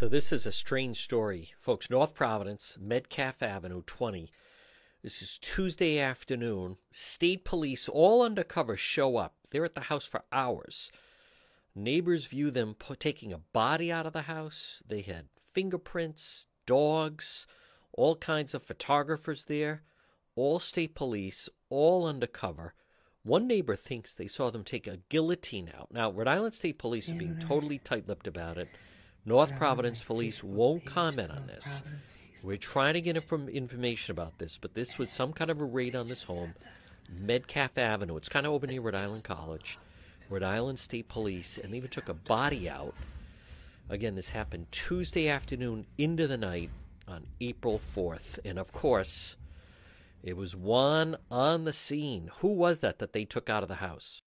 So this is a strange story, folks. North Providence, Metcalf Avenue, 20. This is Tuesday afternoon. State police, all undercover, show up. They're at the house for hours. Neighbors view them taking a body out of the house. They had fingerprints, dogs, all kinds of photographers there. All state police, all undercover. One neighbor thinks they saw them take a guillotine out. Now, Rhode Island State Police are being totally tight lipped about it. North Providence Police won't comment on this. We're trying to get inf- information about this, but this was some kind of a raid on this home, Metcalf Avenue. It's kind of over near Rhode Island College. Rhode Island State Police, and they even took a body out. Again, this happened Tuesday afternoon into the night on April 4th. And of course, it was one on the scene. Who was that that they took out of the house?